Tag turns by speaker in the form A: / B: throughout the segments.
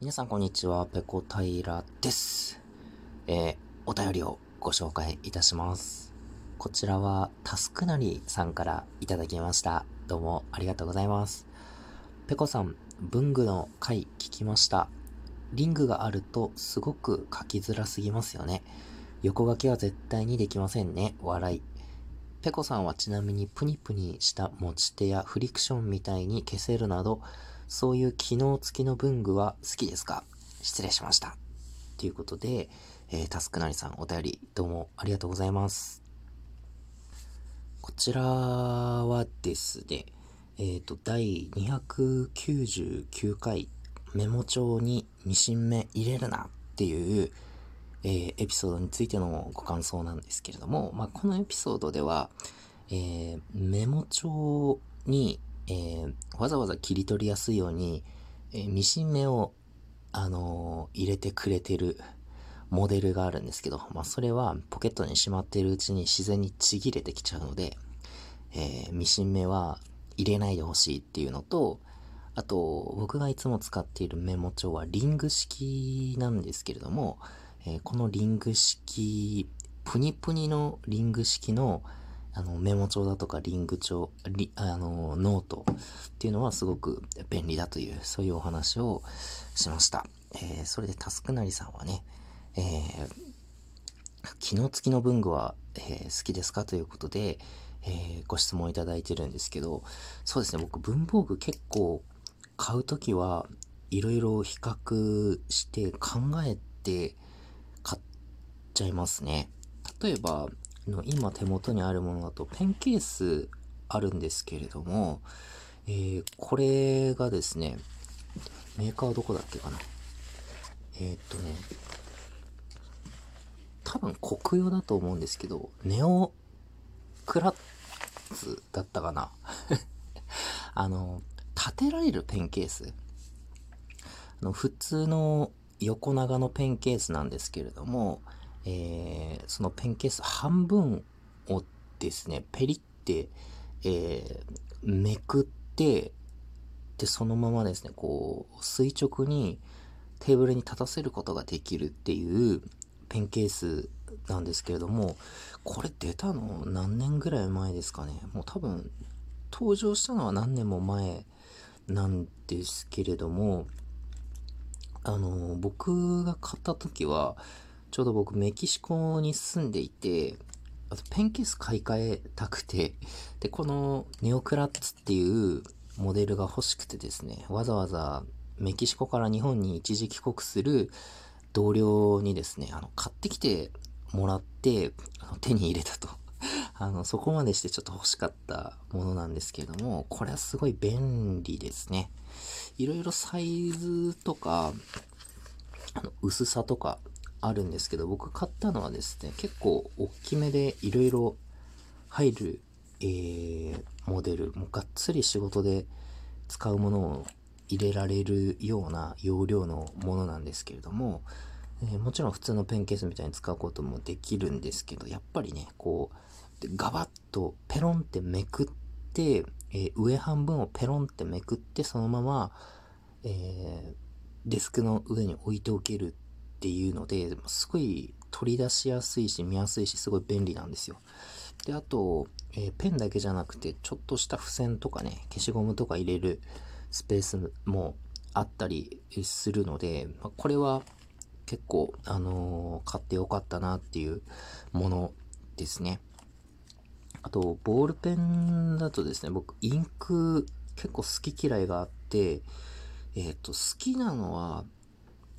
A: 皆さんこんにちは、ペコ平です。えー、お便りをご紹介いたします。こちらは、タスクなりさんからいただきました。どうもありがとうございます。ペコさん、文具の回聞きました。リングがあるとすごく書きづらすぎますよね。横書きは絶対にできませんね。笑い。ペコさんはちなみにプニプニした持ち手やフリクションみたいに消せるなど、そういう機能付きの文具は好きですか？失礼しました。ということで、えー、タスクなりさんお便りどうもありがとうございます。こちらはですね、えっ、ー、と、第299回メモ帳にミシン目入れるなっていう、えー、エピソードについてのご感想なんですけれども、まあ、このエピソードでは、えー、メモ帳にえー、わざわざ切り取りやすいように、えー、ミシン目を、あのー、入れてくれてるモデルがあるんですけど、まあ、それはポケットにしまっているうちに自然にちぎれてきちゃうので、えー、ミシン目は入れないでほしいっていうのと、あと、僕がいつも使っているメモ帳はリング式なんですけれども、えー、このリング式、プニプニのリング式の、あの、メモ帳だとかリング帳、リあの、ノートっていうのはすごく便利だという、そういうお話をしました。えー、それでタスクなりさんはね、えー、機能付きの文具は、えー、好きですかということで、え、ご質問いただいてるんですけど、そうですね、僕文房具結構買うときはいろいろ比較して考えて買っちゃいますね。例えば、の今手元にあるものだとペンケースあるんですけれども、えー、これがですね、メーカーはどこだっけかな。えー、っとね、多分国用だと思うんですけど、ネオクラッツだったかな。あの、立てられるペンケース。あの普通の横長のペンケースなんですけれども、えー、そのペンケース半分をですね、ペリって、えー、めくって、で、そのままですね、こう、垂直にテーブルに立たせることができるっていうペンケースなんですけれども、これ出たの何年ぐらい前ですかね。もう多分、登場したのは何年も前なんですけれども、あの、僕が買った時は、ちょうど僕メキシコに住んでいて、あとペンケース買い替えたくて、で、このネオクラッツっていうモデルが欲しくてですね、わざわざメキシコから日本に一時帰国する同僚にですね、あの、買ってきてもらって、あの手に入れたと。あの、そこまでしてちょっと欲しかったものなんですけれども、これはすごい便利ですね。いろいろサイズとか、あの、薄さとか、あるんですけど、僕買ったのはですね、結構大きめでいろいろ入る、えー、モデル、もうがっつり仕事で使うものを入れられるような容量のものなんですけれども、えー、もちろん普通のペンケースみたいに使うこともできるんですけど、やっぱりね、こう、ガバッとペロンってめくって、えー、上半分をペロンってめくって、そのまま、えー、デスクの上に置いておけるっていうので、すごい取り出しやすいし見やすいし、すごい便利なんですよ。で、あと、えー、ペンだけじゃなくて、ちょっとした付箋とかね、消しゴムとか入れるスペースもあったりするので、まあ、これは結構、あのー、買ってよかったなっていうものですね。あと、ボールペンだとですね、僕、インク結構好き嫌いがあって、えっ、ー、と、好きなのは、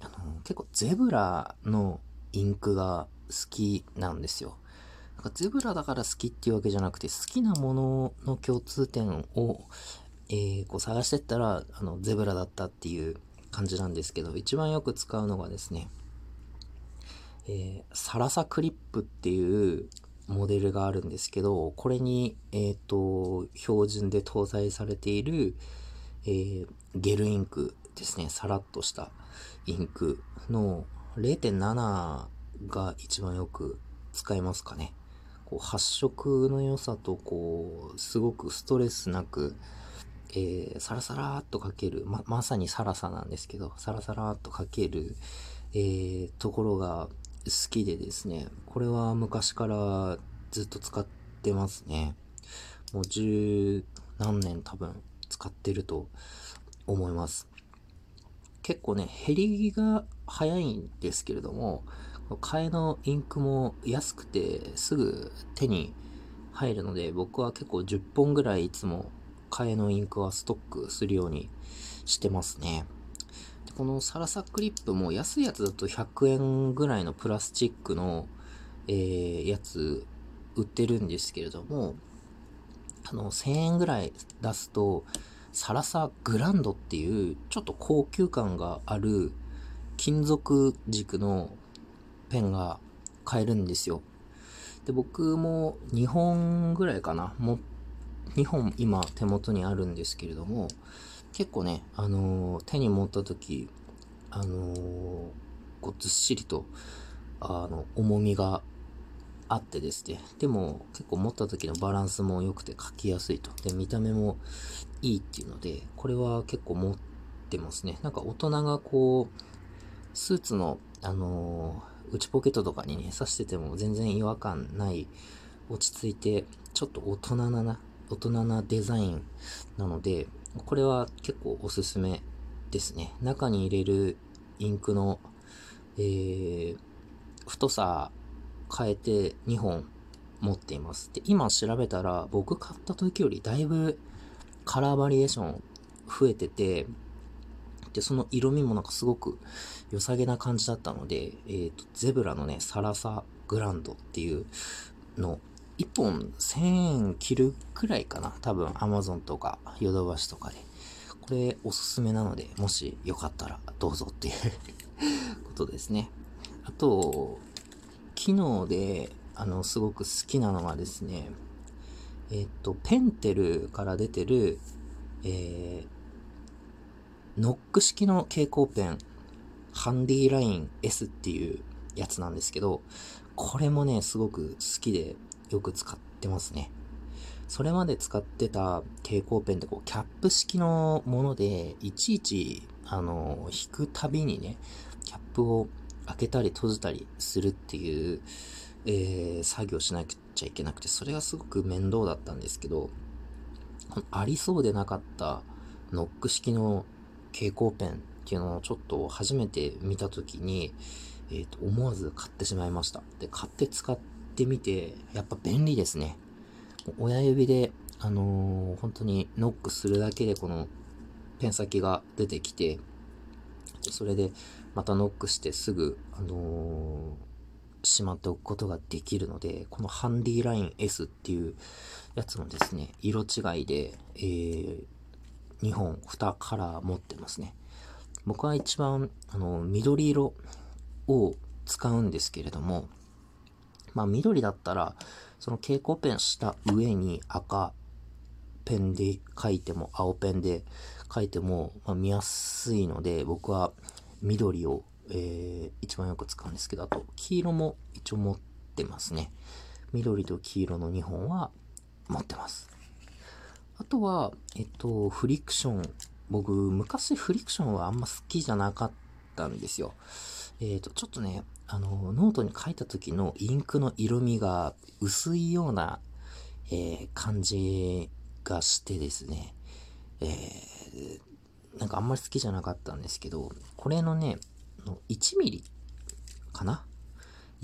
A: あの、結構ゼブラのインクが好きなんですよ。なんかゼブラだから好きっていうわけじゃなくて、好きなものの共通点を、えー、こう探してったら、あの、ゼブラだったっていう感じなんですけど、一番よく使うのがですね、えー、サラサクリップっていうモデルがあるんですけど、これに、えっ、ー、と、標準で搭載されている、えー、ゲルインクですね、さらっとしたインクの0.7が一番よく使えますかね。こう発色の良さと、こう、すごくストレスなく、えー、サラサラーっと書ける、ま、まさにサラサなんですけど、サラサラーっと書ける、えー、ところが好きでですね、これは昔からずっと使ってますね。もう十何年多分使ってると思います。結構ね、減りが早いんですけれども、替えのインクも安くてすぐ手に入るので、僕は結構10本ぐらいいつも替えのインクはストックするようにしてますね。このサラサクリップも安いやつだと100円ぐらいのプラスチックの、えー、やつ売ってるんですけれども、あの、1000円ぐらい出すと、サラサグランドっていうちょっと高級感がある金属軸のペンが買えるんですよ。で、僕も2本ぐらいかな。も、2本今手元にあるんですけれども、結構ね、あのー、手に持った時、あのー、こうずっしりと、あの、重みがあってですね。でも結構持った時のバランスも良くて書きやすいと。で、見た目もいいっていうので、これは結構持ってますね。なんか大人がこう、スーツの、あのー、内ポケットとかにね、刺してても全然違和感ない、落ち着いて、ちょっと大人なな、大人なデザインなので、これは結構おすすめですね。中に入れるインクの、えー、太さ変えて2本持っています。で、今調べたら僕買った時よりだいぶカラーバリエーション増えてて、で、その色味もなんかすごく良さげな感じだったので、えっ、ー、と、ゼブラのね、サラサグランドっていうの、1本1000円切るくらいかな。多分 Amazon とかヨドバシとかで。これおすすめなので、もしよかったらどうぞっていう ことですね。あと、機能で、あの、すごく好きなのはですね、えっと、ペンテルから出てる、えー、ノック式の蛍光ペン、ハンディライン S っていうやつなんですけど、これもね、すごく好きでよく使ってますね。それまで使ってた蛍光ペンってこう、キャップ式のもので、いちいち、あの、引くたびにね、キャップを開けたり閉じたりするっていう、えー、作業しなくちゃいけなくて、それがすごく面倒だったんですけど、ありそうでなかったノック式の蛍光ペンっていうのをちょっと初めて見たときに、えー、と思わず買ってしまいました。で、買って使ってみて、やっぱ便利ですね。親指で、あのー、本当にノックするだけでこのペン先が出てきて、それでまたノックしてすぐ、あのー、しまっておくことができるので、このハンディライン S っていうやつもですね、色違いで、えー、2本、2カラー持ってますね。僕は一番、あの、緑色を使うんですけれども、まあ緑だったら、その蛍光ペンした上に赤ペンで書いても、青ペンで書いても、まあ、見やすいので、僕は緑を、えー、一番よく使うんですけど、あと黄色も一応持ってますね。緑と黄色の2本は持ってます。あとは、えっと、フリクション。僕、昔フリクションはあんま好きじゃなかったんですよ。えっ、と、ちょっとね、あの、ノートに書いた時のインクの色味が薄いような、えー、感じがしてですね、えー、なんかあんまり好きじゃなかったんですけど、これのね、の1ミリかな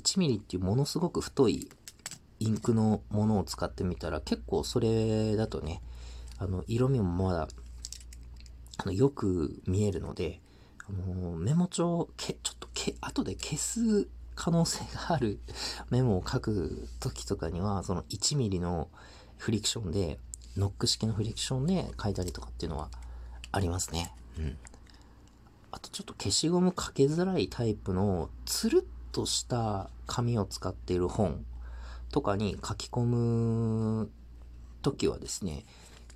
A: ?1 ミリっていうものすごく太いインクのものを使ってみたら、結構それだとね、あの、色味もまだ、あの、よく見えるので、あの、メモ帳、け、ちょっとけ、後で消す可能性がある メモを書く時とかには、その1ミリのフリクションで、ノック式のフリクションで書いたりとかっていうのはありますね。うん。あとちょっと消しゴムかけづらいタイプのつるっとした紙を使っている本とかに書き込む時はですね、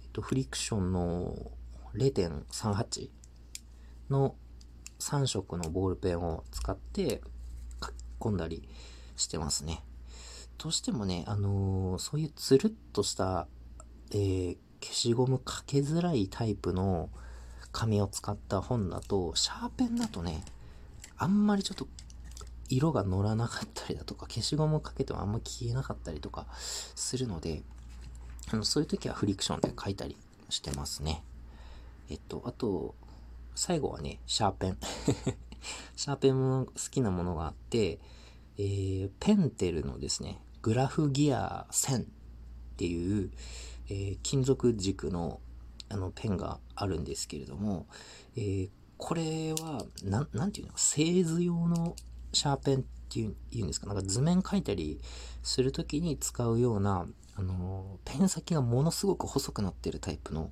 A: えっと、フリクションの0.38の3色のボールペンを使って書き込んだりしてますね。どうしてもね、あのー、そういうつるっとした、えー、消しゴムかけづらいタイプの紙を使った本だと、シャーペンだとね、あんまりちょっと色が乗らなかったりだとか、消しゴムかけてもあんま消えなかったりとかするので、あのそういう時はフリクションで書いたりしてますね。えっと、あと、最後はね、シャーペン。シャーペンも好きなものがあって、えー、ペンテルのですね、グラフギア1000っていう、えー、金属軸のあのペンがあるんですけれども、えー、これは、なん、なんていうの製図用のシャーペンっていうんですか。なんか図面描いたりするときに使うような、あの、ペン先がものすごく細くなってるタイプの、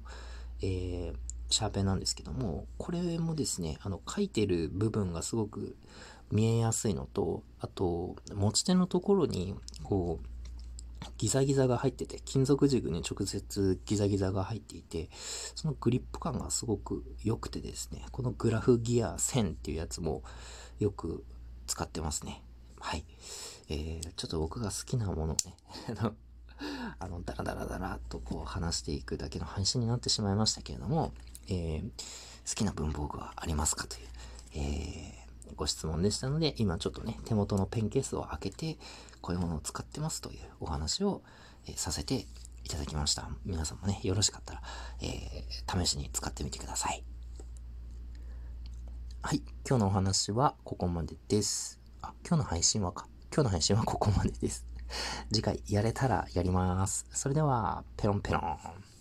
A: えー、シャーペンなんですけども、これもですね、あの、書いてる部分がすごく見えやすいのと、あと、持ち手のところに、こう、ギザギザが入ってて、金属軸に直接ギザギザが入っていて、そのグリップ感がすごく良くてですね、このグラフギア1000っていうやつもよく使ってますね。はい。えー、ちょっと僕が好きなものね、あの、ダラダラダラとこう話していくだけの配信になってしまいましたけれども、えー、好きな文房具はありますかという、えー、ご質問でしたので、今ちょっとね、手元のペンケースを開けて、こういうものを使ってますというお話を、え、させていただきました。皆さんもね、よろしかったら、えー、試しに使ってみてください。はい。今日のお話はここまでです。あ、今日の配信はか。今日の配信はここまでです。次回やれたらやります。それでは、ペロンペロン。